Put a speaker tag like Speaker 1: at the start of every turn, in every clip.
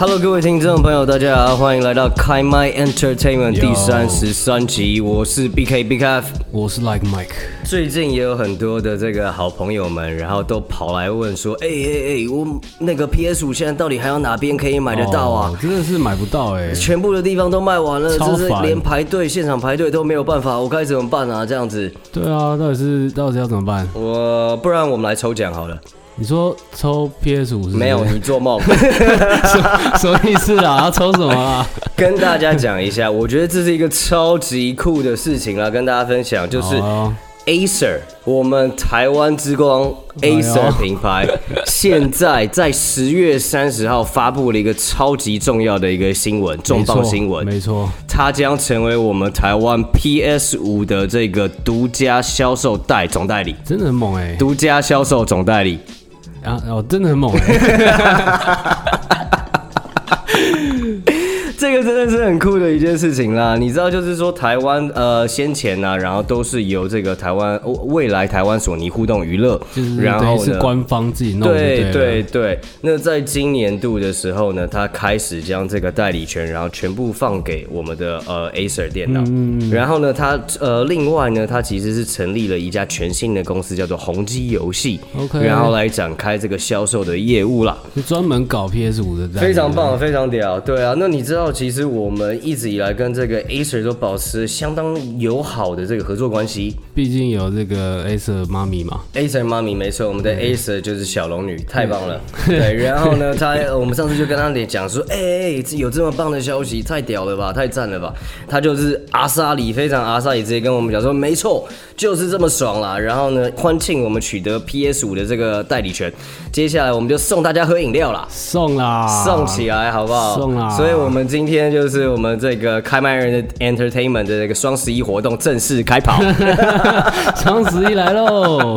Speaker 1: Hello，各位听众朋友，大家好，欢迎来到开麦 Entertainment 第三十三集，我是 BK Big F。
Speaker 2: 我是 Like Mike，
Speaker 1: 最近也有很多的这个好朋友们，然后都跑来问说，哎哎哎，我那个 PS 五现在到底还有哪边可以买得到啊？
Speaker 2: 哦真的是买不到哎、
Speaker 1: 全部的地方都卖完了，就是连排队、现场排队都没有办法，我该怎么办啊？这样子，
Speaker 2: 对啊，到底是到底要怎么办？
Speaker 1: 我不然我们来抽奖好了。
Speaker 2: 你说抽 PS 五是
Speaker 1: 没有，你做梦。
Speaker 2: 什么意思啊？要抽什么啊？
Speaker 1: 跟大家讲一下，我觉得这是一个超级酷的事情啦，跟大家分享，就是
Speaker 2: 哦
Speaker 1: Acer，我们台湾之光 Acer 品牌，现在在十月三十号发布了一个超级重要的一个新闻，重磅新闻，
Speaker 2: 没错，
Speaker 1: 它将成为我们台湾 PS 五的这个独家销售代总代理，
Speaker 2: 真的很猛哎、
Speaker 1: 独家销售总代理。
Speaker 2: 啊哦，真的很猛、
Speaker 1: 这个真的一件事情啦！你知道，就是说台湾呃先前呢、然后都是由这个台湾哦未来台湾索尼互动娱乐，
Speaker 2: 就是
Speaker 1: 然后
Speaker 2: 是官方自己弄的，
Speaker 1: 对
Speaker 2: 对
Speaker 1: 对对，那在今年度的时候呢，他开始将这个代理权，然后全部放给我们的呃 Acer 电脑。嗯然后呢，他呃另外呢，他其实是成立了一家全新的公司，叫做宏基游戏
Speaker 2: OK
Speaker 1: 然后来展开这个销售的业务啦。
Speaker 2: 就专门搞 PS 五的，
Speaker 1: 非常棒，非常屌，对啊。那你知道，其实我们一直以来跟这个 Acer 都保持相当友好的这个合作关系。
Speaker 2: 毕竟有这个 Acer 妈咪嘛
Speaker 1: ，Acer 妈咪没错，我们的 Acer 就是小龙女，太棒了。对，然后呢，他我们上次就跟他讲说，哎、哎、有这么棒的消息，太屌了吧，太赞了吧。他就是阿萨里，非常阿萨里，直接跟我们讲说，没错，就是这么爽啦。然后呢，欢庆我们取得 PS 五的这个代理权，接下来我们就送大家喝饮料啦。
Speaker 2: 送啦，
Speaker 1: 送起来好不好？
Speaker 2: 送啦
Speaker 1: 所以，我们今天就是我们这个开麦人的 Entertainment 的这个双十一活动正式开跑，
Speaker 2: 双十一来喽！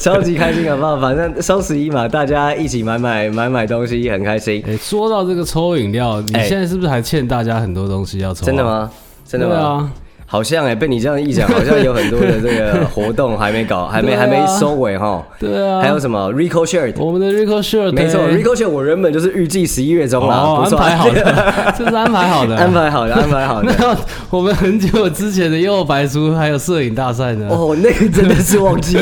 Speaker 1: 超级开心，好不好？反正双十一嘛，大家一起买买买买东西，很开心。
Speaker 2: 哎、说到这个抽饮料，你
Speaker 1: 哎
Speaker 2: 现在是不是还欠大家很多东西要抽、
Speaker 1: 真的？吗？真的吗？好像哎、被你这样一讲，好像有很多的这个活动还没搞，还没、
Speaker 2: 啊
Speaker 1: 还没收尾哈。
Speaker 2: 对啊，
Speaker 1: 还有什么 Rico Shirt？
Speaker 2: 我们的 Rico Shirt，
Speaker 1: 没错，Rico Shirt 我原本就是预计十一月中啦，
Speaker 2: 哦，安排好的，这是安排好的，
Speaker 1: 安。排好的，安排好的。
Speaker 2: 那我们很久之前的右白书还有摄影大赛呢。
Speaker 1: 哦，那个真的是忘记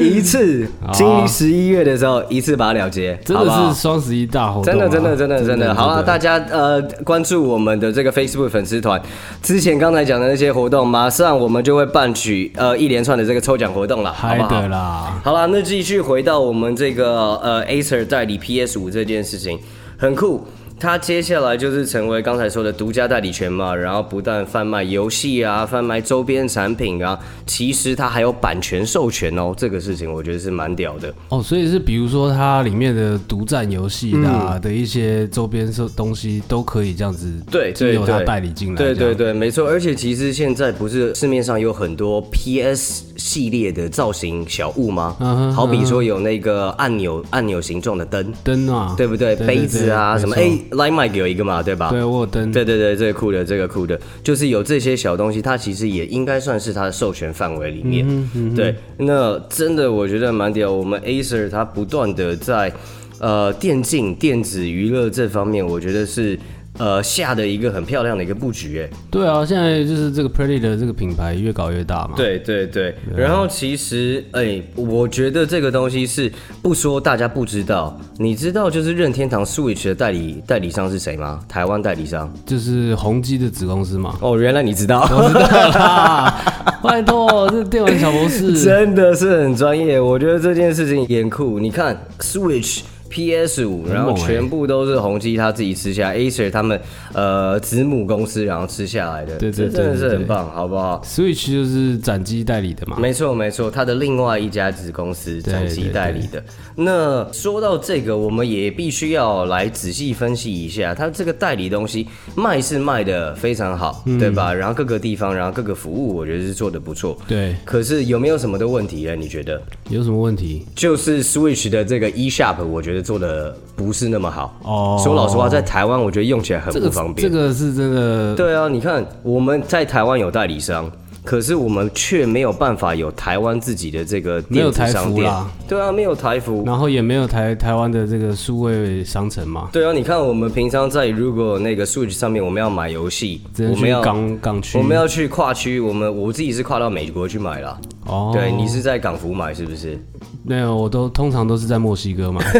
Speaker 1: 一次，今年十一月的时候一次把它了结，
Speaker 2: 真的是双十一大活动啊、
Speaker 1: 真的，真的，真的，真的，好啊！大
Speaker 2: 家
Speaker 1: 家呃关注我们的这个 Facebook 粉丝团，之前刚才讲的那些活动，马上我们就会办取呃一连串的这个抽奖活动了，好
Speaker 2: 嗨
Speaker 1: 不好
Speaker 2: 的？啦，
Speaker 1: 好啦，那继续回到我们这个呃 Acer 代理 PS 五这件事情，很酷。它接下来就是成为刚才说的独家代理权嘛，然后不但贩卖游戏啊，贩卖周边产品啊，其实它还有版权授权哦，这个事情我觉得是蛮屌的。
Speaker 2: 哦，所以是比如说它里面的独占游戏、啊
Speaker 1: 嗯
Speaker 2: 的一些周边收东西都可以这样子，
Speaker 1: 对
Speaker 2: 经由它
Speaker 1: 对对，
Speaker 2: 代理进来，
Speaker 1: 对对对，没错。而且其实现在不是市面上有很多 PS 系列的造型小物吗？
Speaker 2: 嗯哼
Speaker 1: 好比说有那个按钮按钮形状的灯，
Speaker 2: 灯啊，
Speaker 1: 对不对？杯子啊什么？，Line Mike 有一个嘛，对吧？
Speaker 2: 对我有登，
Speaker 1: 对对对，这个酷的，这个酷的，就是有这些小东西，它其实也应该算是它的授权范围里面。对，那真的我觉得蛮屌。我们 Acer 它不断的在呃电竞、电子娱乐这方面，我觉得是呃下的一个很漂亮的一个布局。哎，
Speaker 2: 对啊，现在就是这个 Pretty 的这个品牌越搞越大嘛，，
Speaker 1: 对对对，然后其实哎、我觉得这个东西是不说大家不知道，你知道就是任天堂 Switch 的代理代理商是谁吗？台湾代理商。
Speaker 2: 就是宏基的子公司嘛，
Speaker 1: 哦，原来你知道。
Speaker 2: 我知道啦，拜托，这电玩小博士，
Speaker 1: 真的是很专业，我觉得这件事情也很酷。你看 Switch。PS 五，然后全部都是宏基他自己吃下来，Acer 他们呃子母公司然后吃下来的，
Speaker 2: 对对
Speaker 1: 这真的是
Speaker 2: 对对
Speaker 1: 很棒，好不好
Speaker 2: ？Switch 就是展机代理的嘛，
Speaker 1: 没错没错，他的另外一家子公司展机代理的。那说到这个，我们也必须要来仔细分析一下，它这个代理东西卖是卖的非常好，
Speaker 2: 嗯
Speaker 1: 对吧？然后各个地方，然后各个服务，我觉得是做的不错。
Speaker 2: 对，
Speaker 1: 可是有没有什么的问题呢？你觉得？
Speaker 2: 有什么问题？
Speaker 1: 就是 Switch 的这个 eShop，我觉得做的不是那么好。
Speaker 2: 哦
Speaker 1: 说老实话，在台湾我觉得用起来很不方便。
Speaker 2: 这个是真的，
Speaker 1: 对啊，你看我们在台湾有代理商，可是我们却没有办法有台湾自己的这个
Speaker 2: 没有台
Speaker 1: 电子商店。对啊，没有台服。
Speaker 2: 然后也没有台台湾的这个数位商城嘛，
Speaker 1: 对啊，你看我们平常在如果那个 Switch 上面我们要买游戏，
Speaker 2: 只能去
Speaker 1: 我们要
Speaker 2: 港港区。
Speaker 1: 我们要去跨区，我们我自己是跨到美国去买了。
Speaker 2: 哦，
Speaker 1: 对你是在港服买是不是？
Speaker 2: 没有，我都通常都是在墨西哥买。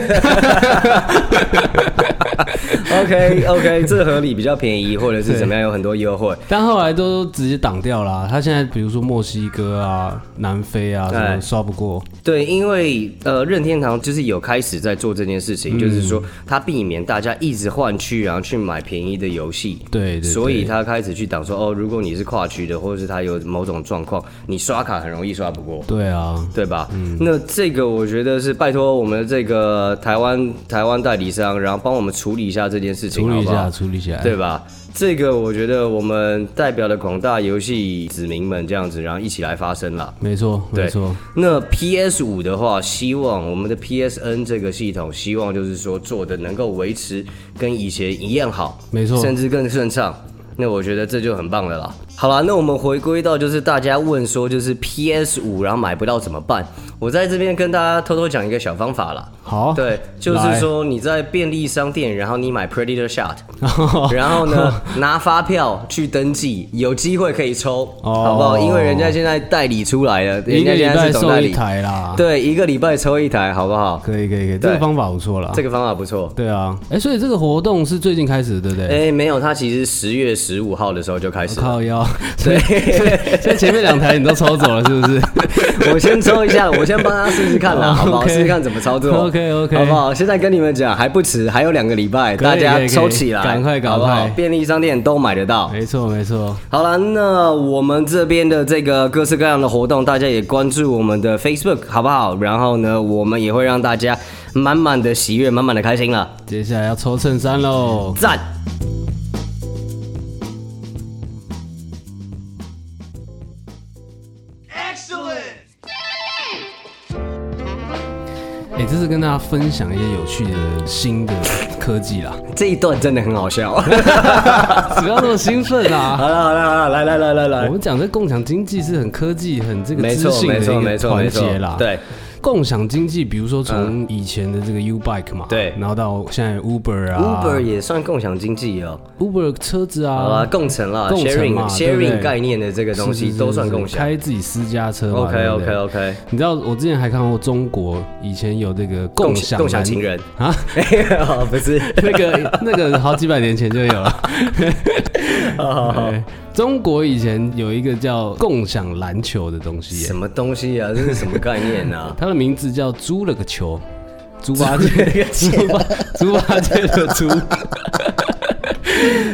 Speaker 1: OK OK，这合理，比较便宜，或者是怎么样，有很多优惠。
Speaker 2: 但后来都直接挡掉啦。他现在比如说墨西哥啊、南非啊，什么
Speaker 1: 哎
Speaker 2: 刷不过。
Speaker 1: 对，因为呃，任天堂就是有开始在做这件事情，就是说他避免大家一直换区，然后去买便宜的游戏。
Speaker 2: 对对对
Speaker 1: 所以他开始去挡说，哦，如果你是跨区的，或者是他有某种状况，你刷卡很容易刷不过。
Speaker 2: 对啊，
Speaker 1: 对吧？嗯那这个我觉得是拜托我们的这个台湾台湾代理商，然后帮我们处理一下这件事情，
Speaker 2: 处理一下？处理起来。
Speaker 1: 对吧？这个我觉得我们代表了广大游戏子民们这样子，然后一起来发声啦。
Speaker 2: 没错，
Speaker 1: 对
Speaker 2: 没错。
Speaker 1: 那 PS 五的话，希望我们的 PSN 这个系统，希望就是说做的能够维持跟以前一样好，
Speaker 2: 没错
Speaker 1: 甚至更顺畅。那我觉得这就很棒了啦。好啦，那我们回归到就是大家问说，就是 PS 五然后买不到怎么办？我在这边跟大家偷偷讲一个小方法啦。
Speaker 2: 好，
Speaker 1: 对，就是
Speaker 2: 来
Speaker 1: 说你在便利商店，然后你买 Predator Shot，然后呢拿发票去登记，有机会可以抽，
Speaker 2: 哦
Speaker 1: 好不好？因为人家现在代理出来了，人家现在
Speaker 2: 拜送一
Speaker 1: 是总代理，
Speaker 2: 台啦。，
Speaker 1: 对，一个礼拜抽一台，好不好？
Speaker 2: 可以可以可以，这个方法不错啦。
Speaker 1: 这个方法不错。
Speaker 2: 对啊，哎，所以这个活动是最近开始的，对不对？
Speaker 1: 哎，没有，它其实十月十五号的时候就开始了。
Speaker 2: 靠腰，对，所以前面两台你都抽走了，是不是？
Speaker 1: 我先抽一下，我先帮他试试看啦，
Speaker 2: 哦
Speaker 1: 好不好
Speaker 2: ？OK
Speaker 1: 试试看怎么操作。
Speaker 2: OK，OK
Speaker 1: 好不好？现在跟你们讲还不迟，还有两个礼拜，大家抽起来，
Speaker 2: 赶快赶
Speaker 1: 好不好
Speaker 2: 快
Speaker 1: 便利商店都买得到。
Speaker 2: 没错没错，
Speaker 1: 好了，那我们这边的这个各式各样的活动，大家也关注我们的 Facebook 好不好？然后呢，我们也会让大家满满的喜悦，满满的开心了，
Speaker 2: 接下来要抽衬衫喽。
Speaker 1: 赞！
Speaker 2: 这是跟大家分享一些有趣的新的科技啦，
Speaker 1: 这一段真的很好笑。
Speaker 2: 不要那么兴奋啊！
Speaker 1: 好了好了好了，来来来来来我，
Speaker 2: 们讲这共享经济是很科技、很这个
Speaker 1: 没错
Speaker 2: 资讯的
Speaker 1: 没错没
Speaker 2: 一个团
Speaker 1: 错没错
Speaker 2: 结啦。，
Speaker 1: 对。
Speaker 2: 共享经济，比如说从以前的这个 U Bike 嘛，
Speaker 1: 对。
Speaker 2: 然后到现在 Uber 啊。
Speaker 1: Uber 也算共享经济哦
Speaker 2: ，Uber 车子
Speaker 1: 好啦，
Speaker 2: 啊，
Speaker 1: 共乘啦，sharing sharing 概念的这个东西都算
Speaker 2: 是
Speaker 1: 共享。
Speaker 2: 开自己私家车嘛
Speaker 1: OK OK OK，
Speaker 2: 你知道我之前还看过中国以前有这个共享
Speaker 1: 共享情人。
Speaker 2: 啊，
Speaker 1: 哦不是，
Speaker 2: 那个那个好几百年前就有了。对中国以前有一个叫共享篮球的东西耶
Speaker 1: 什，么东西啊？这是什么概念啊？
Speaker 2: 它的名字叫租了个球，猪八戒，猪八 猪八戒的猪，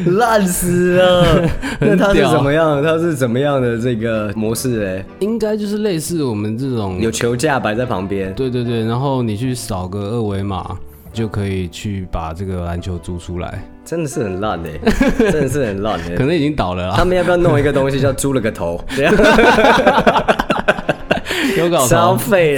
Speaker 1: 烂死了！那它是怎么样？它是怎么样的这个模式嘞？
Speaker 2: 应该就是类似我们这种
Speaker 1: 有球架摆在旁边，
Speaker 2: 对对对，然后你去扫个二维码，就可以去把这个篮球租出来，
Speaker 1: 真的是很烂哎，真的是很烂哎。
Speaker 2: 可能已经倒了啦，
Speaker 1: 他们要不要弄一个东西叫猪了个头？这样
Speaker 2: 有搞头
Speaker 1: 超。级费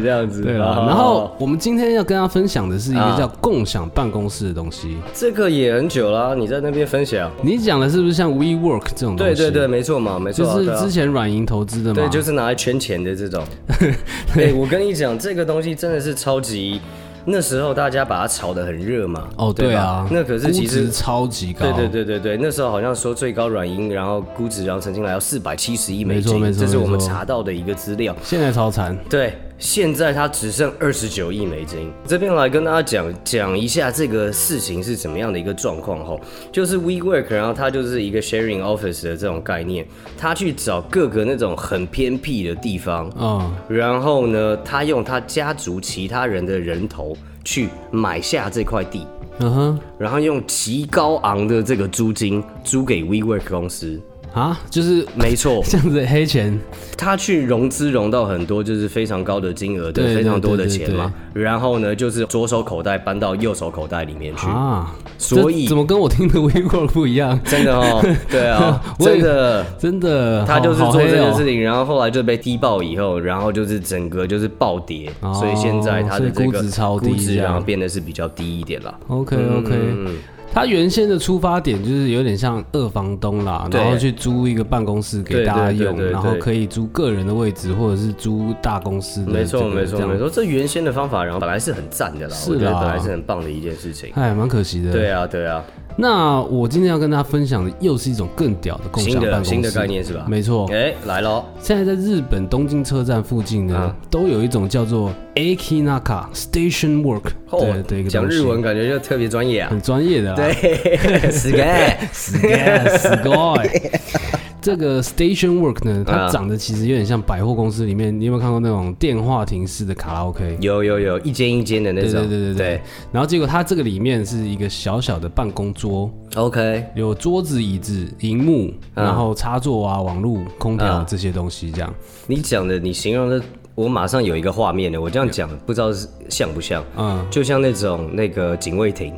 Speaker 1: 这样子。
Speaker 2: 对了，
Speaker 1: 哦
Speaker 2: 然后我们今天要跟大家分享的是一个
Speaker 1: 啊
Speaker 2: 叫共享办公室的东西。
Speaker 1: 这个也很久啦，你在那边分享。
Speaker 2: 你讲的是不是像 WeWork 这种东西？
Speaker 1: 对对对，，没错嘛，没错啊。
Speaker 2: 就是之前软银投资的嘛。
Speaker 1: 对，就是拿来圈钱的这种。对，我跟你讲，这个东西真的是超级，那时候大家把它炒得很热嘛。
Speaker 2: 哦，对
Speaker 1: 吧
Speaker 2: 啊，
Speaker 1: 那可是其实
Speaker 2: 超级高。
Speaker 1: 对对对对对，那时候好像说最高软银，然后估值然后曾经来到四百七十亿美金，
Speaker 2: 没错没错
Speaker 1: 这是我们查到的一个资料。
Speaker 2: 现在超惨。
Speaker 1: 对，现在它只剩二十九亿美金。这边来跟大家讲讲一下这个事情是怎么样的一个状况哈，就是 WeWork，然后它就是一个 sharing office 的这种概念，它去找各个那种很偏僻的地方，
Speaker 2: 嗯，
Speaker 1: 然后呢，他用他家族其他人的人头去买下这块地，
Speaker 2: 嗯哼，
Speaker 1: 然后用极高昂的这个租金租给 WeWork 公司。
Speaker 2: 啊，就是
Speaker 1: 没错，
Speaker 2: 这样子黑钱。
Speaker 1: 他去融资融到很多，就是非常高的金额的，
Speaker 2: 对
Speaker 1: 非常多的钱嘛。然后呢，就是左手口袋搬到右手口袋里面去。
Speaker 2: 啊，
Speaker 1: 所以
Speaker 2: 怎么跟我听的 WeWork 不一样？
Speaker 1: 真的哦，对啊，真的。
Speaker 2: 真的，
Speaker 1: 他就是做这件事。情，然后后来就被踢爆以后，然后就是整个就是暴跌，
Speaker 2: 哦
Speaker 1: 所以现在他的这个
Speaker 2: 估值超低
Speaker 1: 估值然后变得是比较低一点了。
Speaker 2: OK OK，、
Speaker 1: 嗯
Speaker 2: 他原先的出发点就是有点像二房东啦，然后去租一个办公室给大家用，然后可以租个人的位置，或者是租大公司的、
Speaker 1: 没错没错没错，这原先的方法，然后本来是很赞的啦，
Speaker 2: 是
Speaker 1: 我觉得
Speaker 2: 啦
Speaker 1: 本来是很棒的一件事情。
Speaker 2: 哎，蛮可惜的。
Speaker 1: 对啊对啊，
Speaker 2: 那我今天要跟大家分享的又是一种更屌的共享办公
Speaker 1: 新的概念是吧？
Speaker 2: 没错，
Speaker 1: 哎，来喽，
Speaker 2: 现在在日本东京车站附近呢，
Speaker 1: 啊
Speaker 2: 都有一种叫做 Akinaka Station Work 的的一个东西
Speaker 1: 哦讲日文感觉就特别专业啊。
Speaker 2: 很专业的啊。
Speaker 1: 对，是个。
Speaker 2: Yes, God 这个 Station Work 呢，它
Speaker 1: 啊
Speaker 2: 长得其实有点像百货公司里面，你有没有看过那种电话亭式的卡拉 OK？
Speaker 1: 有有有，一间一间的那
Speaker 2: 对
Speaker 1: 种。
Speaker 2: 对对对对。然后结果它这个里面是一个小小的办公桌
Speaker 1: ，OK，
Speaker 2: 有桌子、椅子、荧幕，
Speaker 1: 嗯
Speaker 2: 然后插座啊、网络、空调
Speaker 1: 嗯
Speaker 2: 这些东西，这样。
Speaker 1: 你讲的，你形容的，我马上有一个画面的。我这样讲，不知道是像不像？
Speaker 2: 嗯，
Speaker 1: 就像那种那个警卫亭，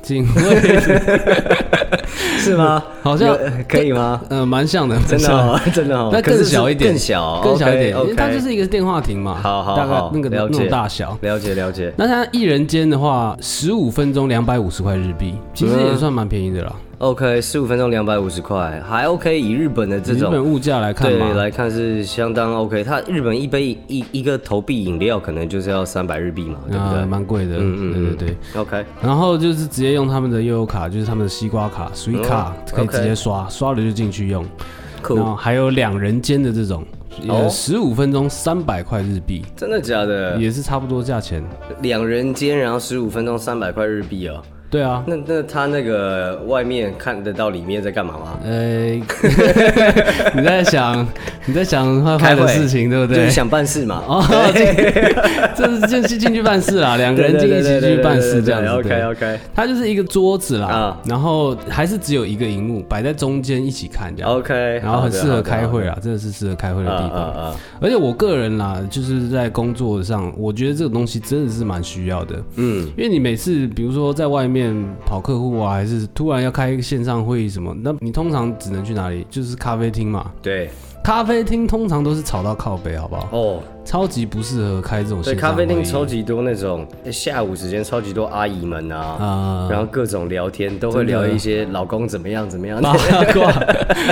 Speaker 2: 警卫
Speaker 1: 是吗？
Speaker 2: 好像
Speaker 1: 可以吗？
Speaker 2: 呃蛮像的，
Speaker 1: 真的哦，真的哦，
Speaker 2: 那更小一点，
Speaker 1: 更小哦，
Speaker 2: 更小一点因为它就是一个电话亭嘛，
Speaker 1: 好好
Speaker 2: 大概
Speaker 1: 好
Speaker 2: 那个那种大小。
Speaker 1: 了解了解。
Speaker 2: 那它一人间的话，十五分钟两百五十块日币，其实也算蛮便宜的啦。
Speaker 1: OK，十五分钟两百五十块，还 OK。以日本的这
Speaker 2: 种日本
Speaker 1: 种
Speaker 2: 物价来看
Speaker 1: 对，来看是相当 OK。它日本一杯一一个投币饮料可能就是要三百日币嘛，对不
Speaker 2: 啊，
Speaker 1: 对？
Speaker 2: 蛮贵的，
Speaker 1: 嗯嗯
Speaker 2: 对对对。
Speaker 1: OK，
Speaker 2: 然后就是直接用他们的悠游卡，就是他们的西瓜卡、水卡，可以直接刷，刷了就进去用。然，后还有两人间的这种，
Speaker 1: 哦
Speaker 2: 呃，十五分钟三百块日币，
Speaker 1: 真的假的？
Speaker 2: 也是差不多价钱。
Speaker 1: 两人间，然后十五分钟三百块日币哦。
Speaker 2: 对啊，
Speaker 1: 那那他那个外面看得到里面在干嘛吗？
Speaker 2: 呃，你在想你在想坏坏的事情，对不对
Speaker 1: 就是？想办事嘛。
Speaker 2: 哦，这 这是进进去办事啦，两个人进一起去办事这样子。
Speaker 1: OK OK，
Speaker 2: 它就是一个桌子啦
Speaker 1: 啊，
Speaker 2: 然后还是只有一个荧幕摆在中间一起看这样。
Speaker 1: OK，
Speaker 2: 然后很适合开会
Speaker 1: 啊
Speaker 2: 啦，真的是适合开会的地方。
Speaker 1: 啊
Speaker 2: 而且我个人啦，就是在工作上，我觉得这个东西真的是蛮需要的。
Speaker 1: 嗯，
Speaker 2: 因为你每次，比如说在外面跑客户啊，还是突然要开一个线上会议什么，那你通常只能去哪里？就是咖啡厅嘛。
Speaker 1: 对，
Speaker 2: 咖啡厅通常都是吵到靠背，好不好？
Speaker 1: 哦，
Speaker 2: 超级不适合开这种
Speaker 1: 对，咖啡厅超级多那种下午时间超级多阿姨们啊，
Speaker 2: 啊，
Speaker 1: 然后各种聊天都会聊一些老公怎么样怎么样。
Speaker 2: 八卦，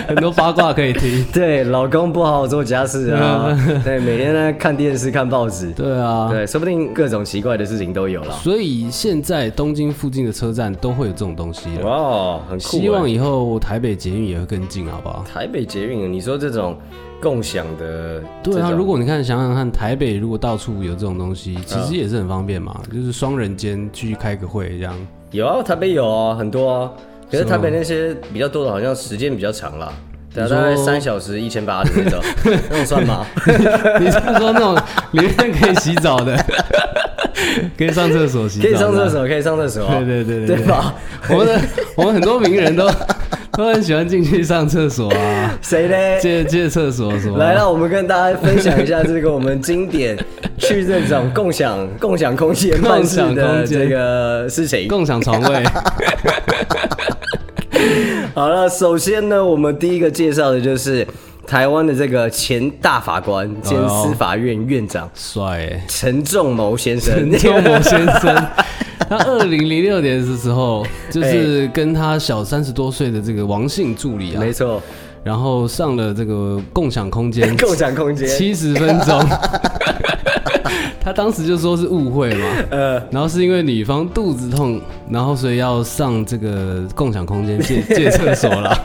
Speaker 2: 很多八卦可以听。
Speaker 1: 对，老公不好好做家事啊，对，每天在看电视看报纸，
Speaker 2: 对啊，
Speaker 1: 对，说不定各种奇怪的事情都有了。
Speaker 2: 所以现在东京附近的车站都会有这种东西了。
Speaker 1: 哇，很酷欸。
Speaker 2: 希望以后台北捷运也会跟进，好不好？
Speaker 1: 台北捷运，你说这种共享的，
Speaker 2: 对啊，如果你看想想看，台北如果到处有这种东西，其实也是很方便嘛，就是双人间去开个会这样。
Speaker 1: 有啊，台北有啊，很多啊。可是台北那些比较多的，好像时间比较长啦。对啊，大概三小时一千八的那种，那种算吗？
Speaker 2: 你是说那种 里面可以 洗澡的，可以上厕所洗澡，
Speaker 1: 可以上厕。所，可以上厕所，
Speaker 2: 对对对对
Speaker 1: 对吧？
Speaker 2: 我们的我们很多名人都都很喜欢进去上厕所啊，
Speaker 1: 谁呢？
Speaker 2: 借借厕所什么。
Speaker 1: 来，让我们跟大家分享一下这个我们经典 去这种共享共享空间办事
Speaker 2: 共享
Speaker 1: 的这个事情。
Speaker 2: 共享床位，
Speaker 1: 好了，首先呢，我们第一个介绍的就是台湾的这个前大法官兼司法院院长
Speaker 2: 帅哎，
Speaker 1: 陈仲谋先生。
Speaker 2: 陈仲谋先生。他二零零六年的时候，就是跟他小三十多岁的这个王姓助理啊，
Speaker 1: 没错，
Speaker 2: 然后上了这个共享空间
Speaker 1: 共享空间。
Speaker 2: 七十分钟。他当时就说是误会嘛，
Speaker 1: 呃，
Speaker 2: 然后是因为女方肚子痛，然后所以要上这个共享空间借借厕所了。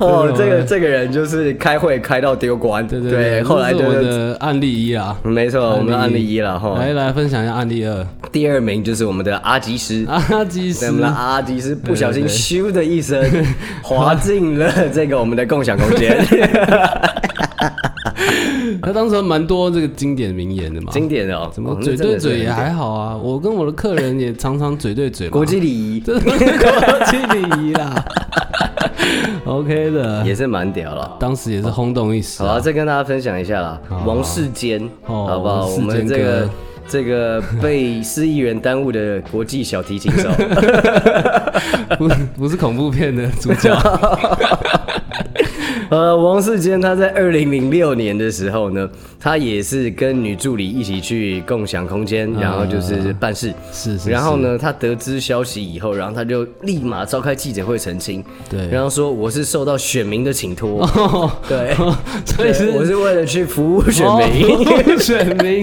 Speaker 1: 哦，
Speaker 2: 对
Speaker 1: 这个这个人就是开会开到丢官，
Speaker 2: 对对对，
Speaker 1: 后来就是
Speaker 2: 的案例一啊。
Speaker 1: 没错，我们的案例一了哈。
Speaker 2: 来来分享一下案例二，
Speaker 1: 第二名就是我们的阿吉斯。
Speaker 2: 阿吉斯
Speaker 1: 对我们的阿吉斯不小心咻的一声 滑进了这个我们的共享空间，
Speaker 2: 他当时蛮多这个经典名言的嘛，
Speaker 1: 经典的哦。
Speaker 2: 怎么嘴对嘴也还好啊，我跟我的客人也常常嘴对嘴嘛，
Speaker 1: 国际礼仪。
Speaker 2: 这是国际礼仪啦，OK 的，
Speaker 1: 也是蛮屌了。
Speaker 2: 当时也是轰动一时
Speaker 1: 好啊，
Speaker 2: 啊，
Speaker 1: 再跟大家分享一下啦，
Speaker 2: 好
Speaker 1: 王世坚，
Speaker 2: 哦
Speaker 1: 好不好？我们这个这个被市议员耽误的国际小提琴手，
Speaker 2: 不不是恐怖片的主角，
Speaker 1: 呃，王世坚他在二零零六年的时候呢，他也是跟女助理一起去共享空间，然后就是办事。
Speaker 2: 是是，
Speaker 1: 然后？呢，他得知消息以后，然后他就立马召开记者会澄清，
Speaker 2: 对，
Speaker 1: 然后说我是受到选民的请托，对，
Speaker 2: 所以是
Speaker 1: 我是为了去服务选民，
Speaker 2: 服务选民，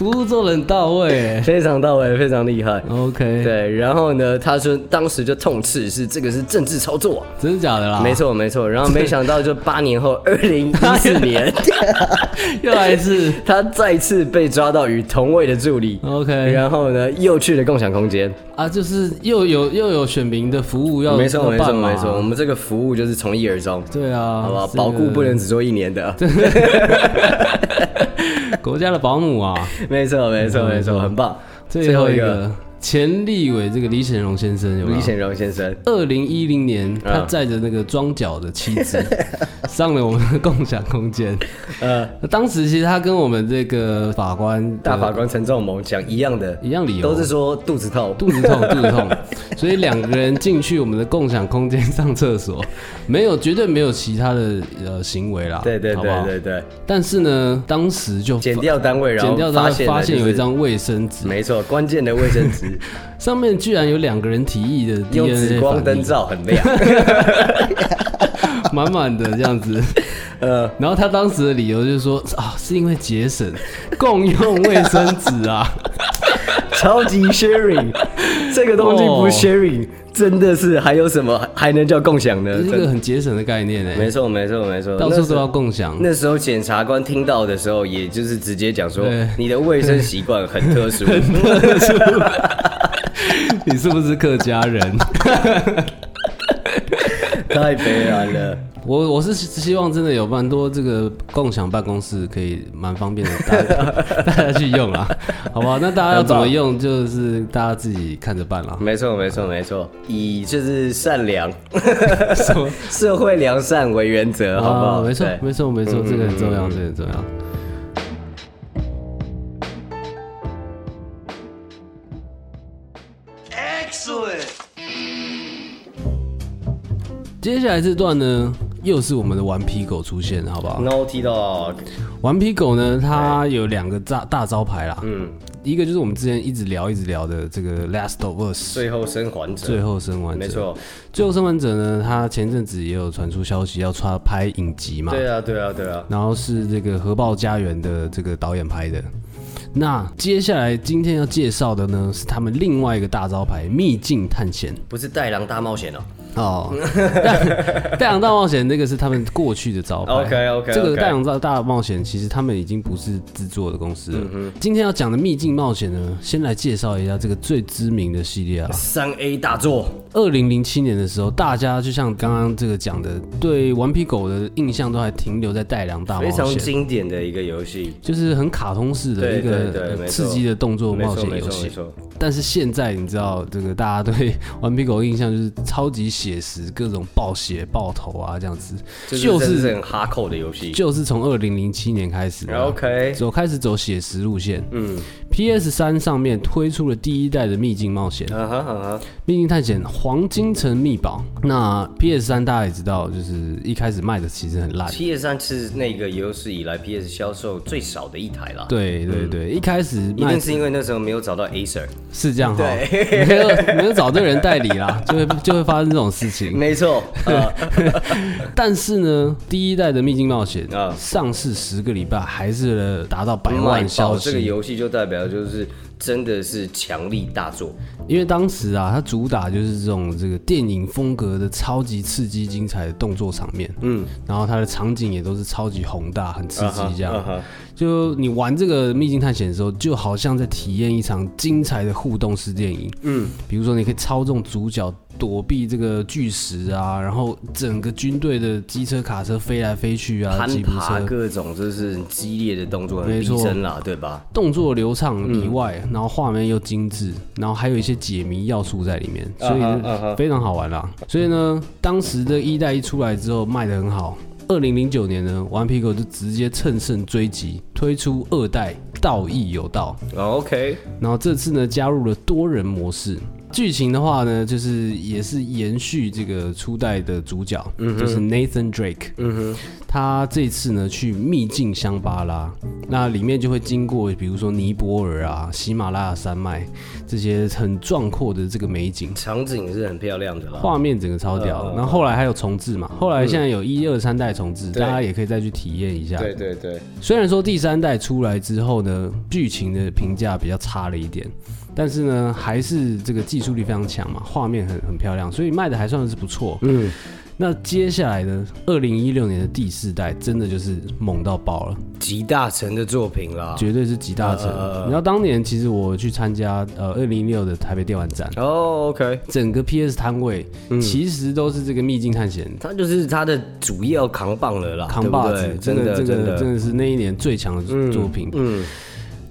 Speaker 2: 服务做的很到位，
Speaker 1: 非常到位，非常厉害。
Speaker 2: OK，，
Speaker 1: 对，然后呢，他说当时就痛斥是这个是政治操作，
Speaker 2: 真的假的啦？
Speaker 1: 没，错没错。然后没想到就八年后，二零一四年，
Speaker 2: 又来一次。
Speaker 1: 他再次被抓到与同位的助理。
Speaker 2: OK，
Speaker 1: 然后呢，又去了共享空间。
Speaker 2: 啊，就是又有又有选民的服务要
Speaker 1: 没错没错没错，我们这个服务就是从一而终，
Speaker 2: 对啊，
Speaker 1: 好不好？保固不能只做一年的。
Speaker 2: 国家的保姆啊。
Speaker 1: 没错没错没错，很棒。
Speaker 2: 最后一个前立委这个李显荣先生有没有？
Speaker 1: 李显荣先生，
Speaker 2: 二零一零年，他
Speaker 1: 嗯
Speaker 2: 载着那个装脚的妻子 上了我们的共享空间。
Speaker 1: 呃，
Speaker 2: 当时其实他跟我们这个法官
Speaker 1: 大法官陈仲谋讲一样的，
Speaker 2: 一样理由，
Speaker 1: 都是说肚子痛。
Speaker 2: 肚子痛，肚子痛，所以两个人进去我们的共享空间上厕所，没有绝对没有其他的呃行为啦，
Speaker 1: 对对对对对，
Speaker 2: 但是呢，当时就
Speaker 1: 剪掉单位，然后
Speaker 2: 剪掉他
Speaker 1: 发现
Speaker 2: 发现有一张卫生纸，
Speaker 1: 没错，关键的卫生纸
Speaker 2: 上面居然有两个人提议的
Speaker 1: 用紫光灯照很亮。
Speaker 2: 满满的这样子。
Speaker 1: 呃，
Speaker 2: 然后他当时的理由就是说啊，是因为节省共用卫生纸啊，
Speaker 1: 超级 sharing，这个东西不
Speaker 2: 哦
Speaker 1: sharing，真的是还有什么还能叫共享呢？
Speaker 2: 这是一个很节省的概念呢，
Speaker 1: 没错没错没错，
Speaker 2: 到处都要共享。
Speaker 1: 那时候检察官听到的时候，也就是直接讲说你的卫生习惯很特殊，
Speaker 2: 你是不是客家人？
Speaker 1: 太悲哀了。
Speaker 2: 我我是希望真的有蛮多这个共享办公室可以蛮方便的，大家 大家去用啦，好不好？那大家要怎么用，就是大家自己看着办啦。
Speaker 1: 没错没错没错，以就是善良、
Speaker 2: 什么？
Speaker 1: 社会良善为原则，好不好？
Speaker 2: 啊没错
Speaker 1: 对
Speaker 2: 没错没错，这个很重要，
Speaker 1: 嗯
Speaker 2: 这个很重要。接下来这段呢，又是我们的顽皮狗出现，好不好
Speaker 1: ？Naughty Dog，
Speaker 2: 顽皮狗呢，它有两个大大招牌啦，
Speaker 1: 嗯，
Speaker 2: 一个就是我们之前一直聊一直聊的这个《Last of Us》
Speaker 1: 最后生还者，
Speaker 2: 最后生还者。
Speaker 1: 没，错，
Speaker 2: 最后生还者呢，他前阵子也有传出消息要出拍影集嘛，
Speaker 1: 对啊对啊对啊，
Speaker 2: 然后是这个核爆家园的这个导演拍的。那接下来今天要介绍的呢，是他们另外一个大招牌《秘境探险》
Speaker 1: 不是带狼大冒险哦。
Speaker 2: 哦，《带狼大冒险》那个是他们过去的招牌。
Speaker 1: OK，OK，OK
Speaker 2: 这个《带狼大大冒险》其实他们已经不是制作的公司了。今天要讲的《秘境冒险》呢，先来介绍一下这个最知名的系列啊。
Speaker 1: 三 A 大作，
Speaker 2: 二零零七年的时候，大家就像刚刚这个讲的，对顽皮狗的印象都还停留在《带狼大冒险
Speaker 1: 非常》。经典的一个游戏，
Speaker 2: 就是很卡通式的一个刺激的动作冒险游戏，但是现在你知道，这个大家对 顽皮狗的印象就是超级写实，各种爆血爆头啊这样子，
Speaker 1: 就
Speaker 2: 就是
Speaker 1: 是很哈扣的游戏。
Speaker 2: 就是从二零零七年开始的
Speaker 1: OK，
Speaker 2: 走开始走写实路线。
Speaker 1: 嗯
Speaker 2: ，PS 三上面推出了第一代的秘境冒险，
Speaker 1: 啊哈啊哈，
Speaker 2: 秘境探险黄金城密宝。那 PS 三大家也知道，就是一开始卖的其实很烂。
Speaker 1: PS 三是那个有史以来 PS 销售最少的一台啦。
Speaker 2: 对对对，一开始
Speaker 1: 一定是因为那时候没有找到 Acer。
Speaker 2: 是这样哈，
Speaker 1: 对
Speaker 2: 没有没有找对人代理啦，就会就会发生这种事情。
Speaker 1: 没错，啊，
Speaker 2: 但是呢，第一代的秘境冒险
Speaker 1: 啊
Speaker 2: 上市十个礼拜，还是达到百万销
Speaker 1: 售这个。游戏就代表就是真的是强力大作。
Speaker 2: 因为当时啊，它主打就是这种这个电影风格的超级刺激、精彩的动作场面，
Speaker 1: 嗯，
Speaker 2: 然后它的场景也都是超级宏大、很刺激这样。就你玩这个秘境探险的时候，就好像在体验一场精彩的互动式电影。
Speaker 1: 嗯，
Speaker 2: 比如说，你可以操纵主角躲避这个巨石啊，然后整个军队的机车、卡车飞来飞去啊，
Speaker 1: 攀爬各种就是很激烈的动作，很逼
Speaker 2: 没错
Speaker 1: 真啦，对吧？
Speaker 2: 动作流畅以外，
Speaker 1: 嗯。
Speaker 2: 然后画面又精致，然后还有一些解谜要素在里面，所以非常好玩啦。所以呢，当时的一代一出来之后卖的很好。二零零九年呢，顽皮狗就直接乘胜追击，推出二代道义有道，
Speaker 1: 哦 OK，
Speaker 2: 然后这次呢加入了多人模式，剧情的话呢，就是也是延续这个初代的主角，就是 Nathan Drake。
Speaker 1: 嗯哼，
Speaker 2: 他这次呢去秘境香巴拉，那里面就会经过比如说尼泊尔啊、喜马拉雅山脉这些很壮阔的这个美景，
Speaker 1: 场景是很漂亮的啦。
Speaker 2: 画面整个超屌的。
Speaker 1: 嗯嗯
Speaker 2: 然后后来还有重置嘛，后来现在有一二三代重置，
Speaker 1: 对
Speaker 2: 大家也可以再去体验一下。
Speaker 1: 对对对，
Speaker 2: 虽然说第三代出来之后呢，剧情的评价比较差了一点，但是呢，还是这个技术力非常强嘛，画面很很漂亮，所以卖的还算是不错。
Speaker 1: 嗯，
Speaker 2: 那接下来呢，二零一六年的第四代真的就是猛到爆了，
Speaker 1: 集大成的作品啦。
Speaker 2: 绝对是集大成。你知道当年其实我去参加呃二零一六的台北电玩展，
Speaker 1: 哦，OK，
Speaker 2: 整个 PS 摊位、
Speaker 1: 嗯。
Speaker 2: 其实都是这个秘境探险。
Speaker 1: 它就是它的主要扛棒了啦，
Speaker 2: 扛把子
Speaker 1: 真
Speaker 2: 的
Speaker 1: 真的
Speaker 2: 真的是那一年最强的作品。
Speaker 1: 嗯，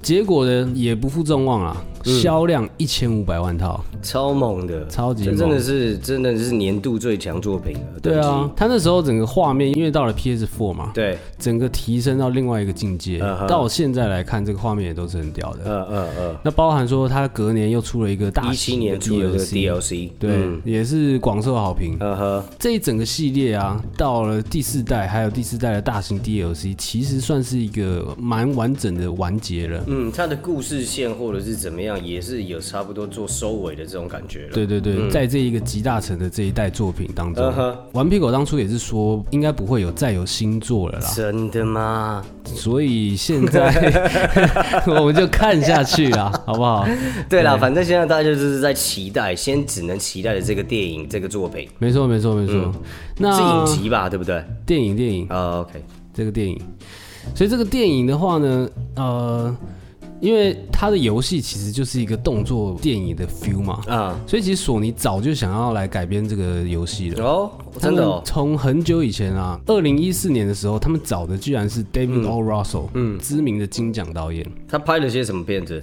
Speaker 2: 结果呢也不负众望啊，销量一千五百万套。
Speaker 1: 超猛的，
Speaker 2: 超级猛
Speaker 1: 这真的是真的是年度最强作品了。
Speaker 2: 对啊，他那时候整个画面，因为到了 PS4 嘛，
Speaker 1: 对，
Speaker 2: 整个提升到另外一个境界。
Speaker 1: 嗯哼
Speaker 2: 到现在来看，这个画面也都是很屌的。
Speaker 1: 嗯嗯嗯，
Speaker 2: 那包含说，他隔年又出了一个大
Speaker 1: 一七年出的这个 DLC，
Speaker 2: 对，
Speaker 1: 嗯
Speaker 2: 也是广受好评。
Speaker 1: 嗯哼，
Speaker 2: 这一整个系列啊，到了第四代，还有第四代的大型 DLC，其实算是一个蛮完整的完结了。
Speaker 1: 嗯，他的故事线或者是怎么样，也是有差不多做收尾的这种感觉了。
Speaker 2: 对对对，在这一个集大成的这一代作品当中顽皮狗当初也是说，应该不会有再有新作了啦。
Speaker 1: 真的吗？
Speaker 2: 所以现在 我们就看下去啦，好不好？
Speaker 1: 对啦，反正现在大家就是在期待，先只能期待的这个电影这个作品
Speaker 2: 没错，没错，没错。那
Speaker 1: 是影集吧，对不对？
Speaker 2: 电影，电影，
Speaker 1: 啊，OK，
Speaker 2: 这个电影。所以这个电影的话呢，呃，因为他的游戏其实就是一个动作电影的 feel 嘛，
Speaker 1: 啊，
Speaker 2: 所以其实索尼早就想要来改编这个游戏了。
Speaker 1: 哦，真的
Speaker 2: 从很久以前啊，二零一四年的时候，他们找的居然是 David O. Russell，嗯，知名的金奖导演，
Speaker 1: 他拍了些什么片子？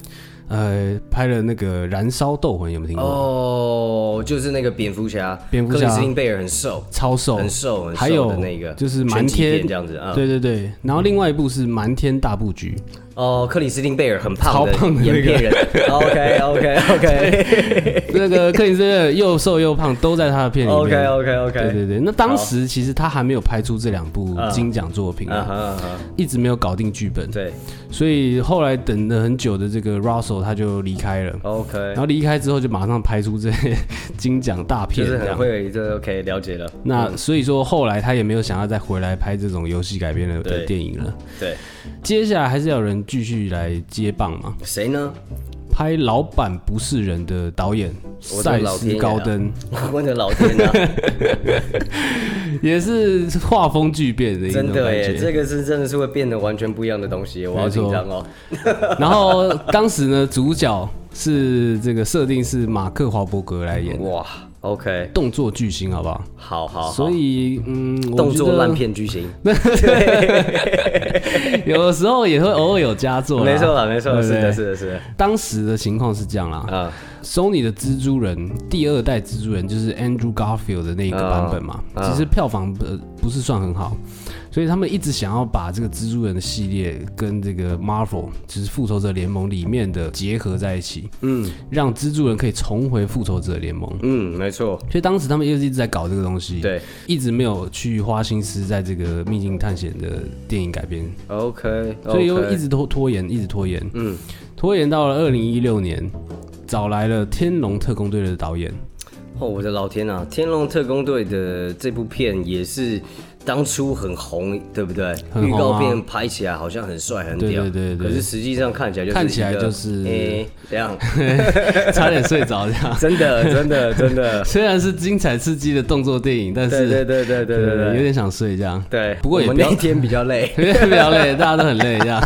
Speaker 2: 呃，拍了那个《燃烧斗魂》，有没有听过？
Speaker 1: 哦，就是那个蝙蝠侠，
Speaker 2: 蝙蝠侠。
Speaker 1: 克里斯汀贝尔很瘦，
Speaker 2: 超瘦，
Speaker 1: 很瘦，很瘦
Speaker 2: 还有
Speaker 1: 的那个，
Speaker 2: 就是瞒天
Speaker 1: 片这样子啊。
Speaker 2: 对对对，然后另外一部是《瞒天大布局》，
Speaker 1: 哦，克里斯汀贝尔很胖的
Speaker 2: 超胖的那个
Speaker 1: 人。OK OK OK
Speaker 2: 那个克里斯贝尔又瘦又胖，都在他的片里面。
Speaker 1: OK OK OK。
Speaker 2: 对对对，那当时其实他还没有拍出这两部金奖作品啊，一直没有搞定剧本，
Speaker 1: 对
Speaker 2: 所以后来等了很久的这个 Russell 他就离开了。
Speaker 1: ，OK，
Speaker 2: 然后离开之后，就马上拍出这些 金奖大片
Speaker 1: 就是很。会，这 OK 了解了。
Speaker 2: 那所以说，后来他也没有想要再回来拍这种游戏改编的电影了。
Speaker 1: 对，
Speaker 2: 接下来还是要有人继续来接棒嘛，
Speaker 1: 谁呢？
Speaker 2: 拍《老板不是人》的导演塞斯高登，
Speaker 1: 我的老天啊！
Speaker 2: 也是画风巨变的一种
Speaker 1: 真的耶。这个是真的是会变得完全不一样的东西，我好紧张哦。
Speaker 2: 然后当时呢，主角是这个设定是马克华伯格来演，
Speaker 1: 哇，OK，
Speaker 2: 动作巨星，好不好？
Speaker 1: 好好好，
Speaker 2: 所以嗯，
Speaker 1: 动作烂片巨星，
Speaker 2: 有的时候也会偶尔有佳作啦，
Speaker 1: 没错啦，没错，
Speaker 2: 对不对？
Speaker 1: 是的，是的，是的，
Speaker 2: 当时的情况是这样啦。
Speaker 1: 啊
Speaker 2: ，，Sony 的蜘蛛人第二代蜘蛛人就是 Andrew Garfield 的那个版本嘛，
Speaker 1: 啊。
Speaker 2: 其实票房呃不是算很好，所以他们一直想要把这个蜘蛛人的系列跟这个 Marvel 就是复仇者联盟里面的结合在一起，
Speaker 1: 嗯。
Speaker 2: 让蜘蛛人可以重回复仇者联盟。
Speaker 1: 嗯，没错，
Speaker 2: 所以当时他们一直一直在搞这个东西，，
Speaker 1: 对。
Speaker 2: 一直没有去花心思在这个秘境探险的电影改编
Speaker 1: ，，OK，
Speaker 2: 所以又一直拖拖延，一直拖延，
Speaker 1: 嗯，
Speaker 2: 拖延到了二零一六年，找来了《天龙特工队》的导演，
Speaker 1: 哦，我的老天啊！《天龙特工队》的这部片也是当初很红，对不对？预
Speaker 2: 啊
Speaker 1: 告片拍起来好像很帅很屌，
Speaker 2: 对对
Speaker 1: 可是实际上看起来就是
Speaker 2: 看起来就是
Speaker 1: 诶这样，
Speaker 2: 差点睡着这样。
Speaker 1: 真的真的真的，
Speaker 2: 虽然是精彩刺激的动作电影，但是
Speaker 1: 对对对对对对对
Speaker 2: 有点想睡这样。
Speaker 1: 对。
Speaker 2: 不过
Speaker 1: 我们那一天比较累，
Speaker 2: 比较累，大家都很累这样。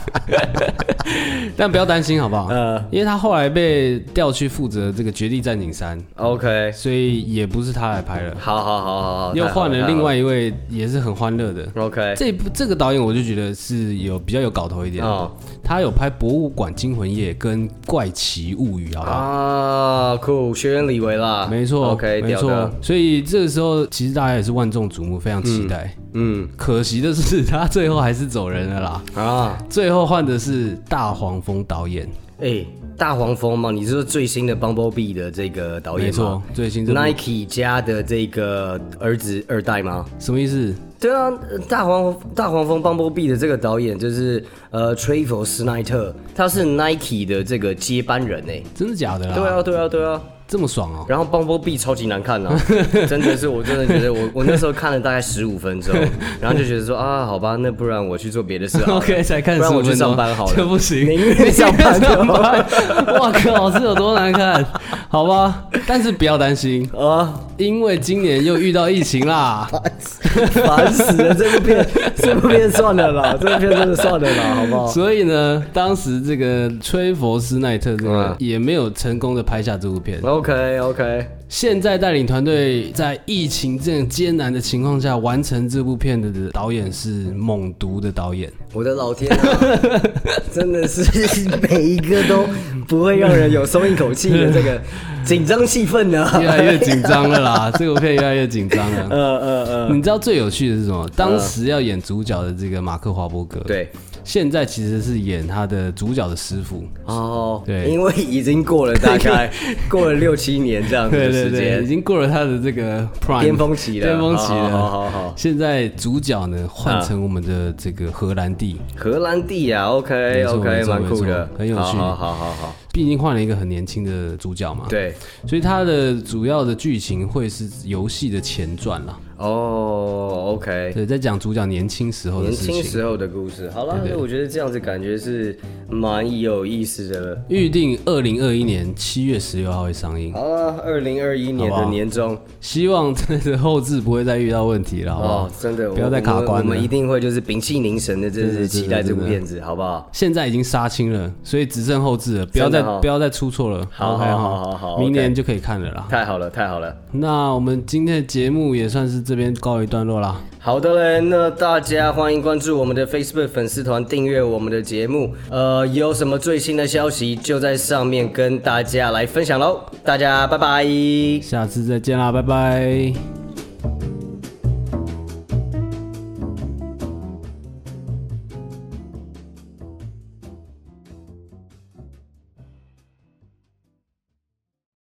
Speaker 2: 但不要担心好不好？
Speaker 1: 呃
Speaker 2: 因为他后来被调去负责这个《绝地战警三》
Speaker 1: ，，OK，
Speaker 2: 所以也不是他来拍了，
Speaker 1: 好好好好好，
Speaker 2: 又换了另外一位也是很欢乐的。
Speaker 1: OK，
Speaker 2: 这一部这个导演我就觉得是有比较有搞头一点，
Speaker 1: 哦
Speaker 2: 他有拍《博物馆惊魂夜》跟《怪奇物语》，好不好？
Speaker 1: 啊，酷，学员李维啦，
Speaker 2: 没错
Speaker 1: ，OK，
Speaker 2: 没错，。所以这个时候其实大家也是万众瞩目，非常期待。
Speaker 1: 嗯
Speaker 2: 可惜的是，他最后还是走人了啦。
Speaker 1: 啊，
Speaker 2: 最后换的是大黄蜂导演，
Speaker 1: 哎，大黄蜂吗？你是说最新的 Bumblebee 的这个导演吗？
Speaker 2: 没错，最新这部
Speaker 1: ，Nike 家的这个儿子二代吗？
Speaker 2: 什么意思？
Speaker 1: 对啊，呃大黄大黄蜂 Bumblebee 的这个导演就是呃 Travis 斯奈特，他是 Nike 的这个接班人哎。
Speaker 2: 真的假的啦？
Speaker 1: 对啊，对啊，对啊。
Speaker 2: 这么爽哦、
Speaker 1: 然后 Bumblebee 超级难看啊，真的是，我真的觉得我我那时候看了大概十五分钟，然后就觉得说啊，好吧，那不然我去做别的事好了
Speaker 2: OK，才看
Speaker 1: 不然我去
Speaker 2: 15分钟
Speaker 1: 上班好了，
Speaker 2: 这不行
Speaker 1: 宁愿上班
Speaker 2: 上班，哇靠，这有多难看？好吧，但是不要担心，
Speaker 1: 啊，
Speaker 2: 因为今年又遇到疫情啦。
Speaker 1: 烦死了！这部片，这部片算了啦，这部片真的算了啦，好不好？
Speaker 2: 所以呢，当时这个崔佛斯奈特这个
Speaker 1: 嗯
Speaker 2: 也没有成功的拍下这部片。
Speaker 1: OK OK，
Speaker 2: 现在带领团队在疫情这样艰难的情况下完成这部片的导演是猛毒的导演。
Speaker 1: 我的老天啊，真的是每一个都不会让人有松一口气的这个 紧张气氛呢。
Speaker 2: 越来越紧张了啦，这部片越来越紧张了。
Speaker 1: 呃呃呃，
Speaker 2: 你知道最有趣的是什么？当时要演主角的这个马克华伯格，，
Speaker 1: 对。
Speaker 2: 现在其实是演他的主角的师傅。
Speaker 1: 哦，
Speaker 2: 对。
Speaker 1: 因为已经过了大概 过了六七年这样子的时
Speaker 2: 对对对，已，经过了他的这个 prime
Speaker 1: 巅峰期了，
Speaker 2: 巅峰期了。
Speaker 1: 好好好好，
Speaker 2: 现在主角呢换成我们的这个荷兰弟，
Speaker 1: 荷兰弟啊，OK OK，蛮酷的，
Speaker 2: 很有趣。
Speaker 1: 好好好好，
Speaker 2: 毕竟换了一个很年轻的主角嘛。，
Speaker 1: 对，
Speaker 2: 所以它的主要的剧情会是游戏的前传啦。
Speaker 1: 哦，OK。
Speaker 2: 对，在讲主角年轻时候的
Speaker 1: 年
Speaker 2: 事情。
Speaker 1: 轻时候的故事，好了，
Speaker 2: 对对
Speaker 1: 我觉得这样子感觉是蛮有意思的。
Speaker 2: 预定二零二一年七月十六号会上映，
Speaker 1: 好了，二零二一年的年终，
Speaker 2: 希望真的后置不会再遇到问题了，好不好？
Speaker 1: 哦，真的，
Speaker 2: 不要再卡关了
Speaker 1: 我们一定会就是屏气凝神的，真是期待这部片子，好不好？
Speaker 2: 现在已经杀青了，所以只剩后置了，不要再不要再出错了。
Speaker 1: 好好好好好
Speaker 2: 明年就可以看了啦。
Speaker 1: 太好了，太好了。
Speaker 2: 那我们今天的节目也算是这边告一段落啦。
Speaker 1: 好的嘞，那大家欢迎关注我们的 Facebook 粉丝团，订阅我们的节目。呃，有什么最新的消息就在上面跟大家来分享喽。大家拜拜。
Speaker 2: 下次再见啦，拜拜。